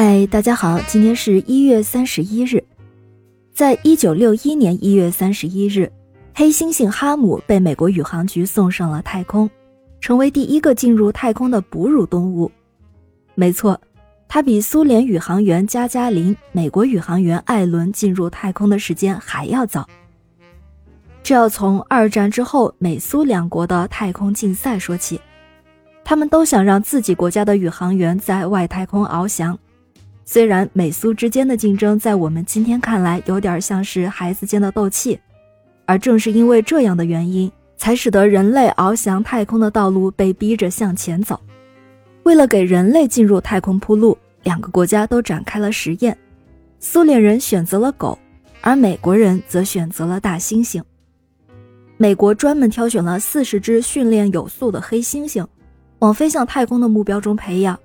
嗨，大家好，今天是一月三十一日。在一九六一年一月三十一日，黑猩猩哈姆被美国宇航局送上了太空，成为第一个进入太空的哺乳动物。没错，它比苏联宇航员加加林、美国宇航员艾伦进入太空的时间还要早。这要从二战之后美苏两国的太空竞赛说起，他们都想让自己国家的宇航员在外太空翱翔。虽然美苏之间的竞争在我们今天看来有点像是孩子间的斗气，而正是因为这样的原因，才使得人类翱翔太空的道路被逼着向前走。为了给人类进入太空铺路，两个国家都展开了实验。苏联人选择了狗，而美国人则选择了大猩猩。美国专门挑选了四十只训练有素的黑猩猩，往飞向太空的目标中培养。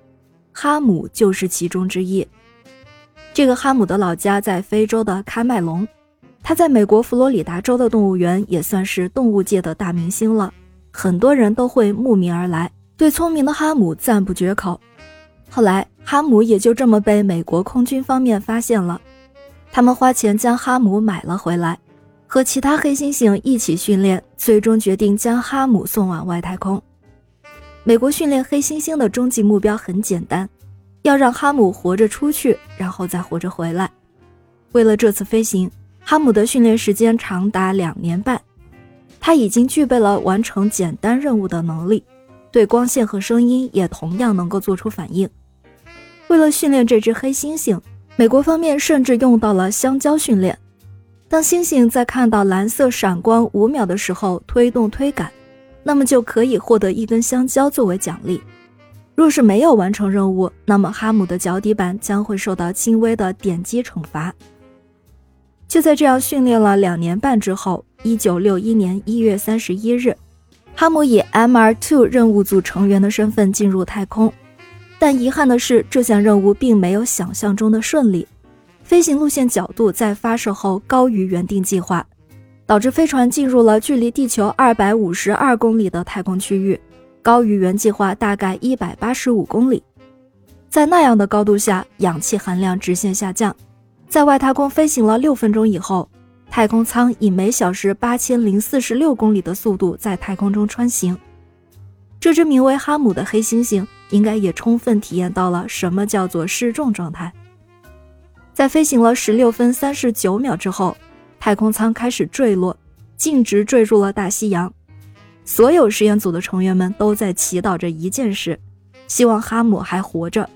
哈姆就是其中之一。这个哈姆的老家在非洲的喀麦隆，他在美国佛罗里达州的动物园也算是动物界的大明星了，很多人都会慕名而来，对聪明的哈姆赞不绝口。后来，哈姆也就这么被美国空军方面发现了，他们花钱将哈姆买了回来，和其他黑猩猩一起训练，最终决定将哈姆送往外太空。美国训练黑猩猩的终极目标很简单，要让哈姆活着出去，然后再活着回来。为了这次飞行，哈姆的训练时间长达两年半。他已经具备了完成简单任务的能力，对光线和声音也同样能够做出反应。为了训练这只黑猩猩，美国方面甚至用到了香蕉训练。当猩猩在看到蓝色闪光五秒的时候，推动推杆。那么就可以获得一根香蕉作为奖励。若是没有完成任务，那么哈姆的脚底板将会受到轻微的点击惩罚。就在这样训练了两年半之后，一九六一年一月三十一日，哈姆以 MR2 任务组成员的身份进入太空。但遗憾的是，这项任务并没有想象中的顺利，飞行路线角度在发射后高于原定计划。导致飞船进入了距离地球二百五十二公里的太空区域，高于原计划大概一百八十五公里。在那样的高度下，氧气含量直线下降。在外太空飞行了六分钟以后，太空舱以每小时八千零四十六公里的速度在太空中穿行。这只名为哈姆的黑猩猩应该也充分体验到了什么叫做失重状态。在飞行了十六分三十九秒之后。太空舱开始坠落，径直坠入了大西洋。所有实验组的成员们都在祈祷着一件事：希望哈姆还活着。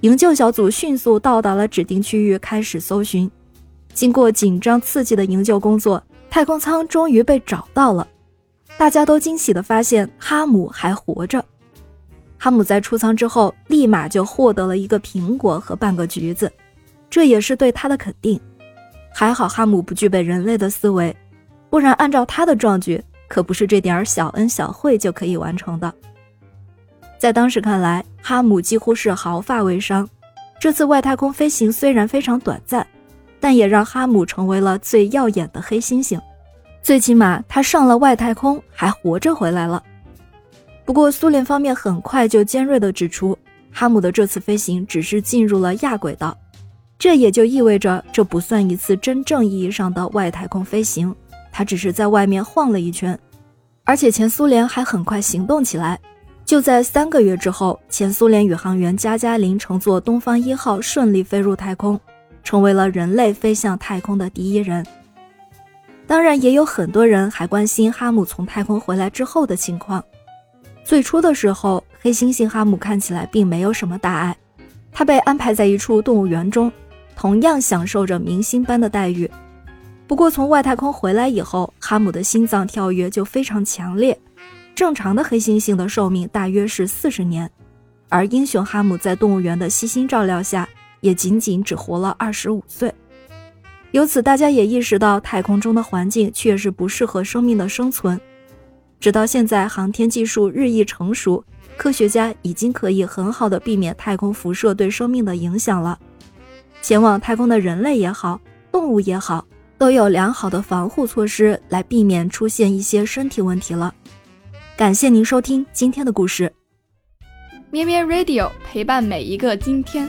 营救小组迅速到达了指定区域，开始搜寻。经过紧张刺激的营救工作，太空舱终于被找到了。大家都惊喜地发现哈姆还活着。哈姆在出舱之后，立马就获得了一个苹果和半个橘子，这也是对他的肯定。还好哈姆不具备人类的思维，不然按照他的壮举，可不是这点小恩小惠就可以完成的。在当时看来，哈姆几乎是毫发未伤。这次外太空飞行虽然非常短暂，但也让哈姆成为了最耀眼的黑猩猩。最起码他上了外太空，还活着回来了。不过苏联方面很快就尖锐地指出，哈姆的这次飞行只是进入了亚轨道。这也就意味着，这不算一次真正意义上的外太空飞行，它只是在外面晃了一圈。而且前苏联还很快行动起来，就在三个月之后，前苏联宇航员加加林乘坐东方一号顺利飞入太空，成为了人类飞向太空的第一人。当然，也有很多人还关心哈姆从太空回来之后的情况。最初的时候，黑猩猩哈姆看起来并没有什么大碍，他被安排在一处动物园中。同样享受着明星般的待遇，不过从外太空回来以后，哈姆的心脏跳跃就非常强烈。正常的黑猩猩的寿命大约是四十年，而英雄哈姆在动物园的悉心照料下，也仅仅只活了二十五岁。由此，大家也意识到太空中的环境确实不适合生命的生存。直到现在，航天技术日益成熟，科学家已经可以很好的避免太空辐射对生命的影响了。前往太空的人类也好，动物也好，都有良好的防护措施来避免出现一些身体问题了。感谢您收听今天的故事，咩咩 Radio 陪伴每一个今天。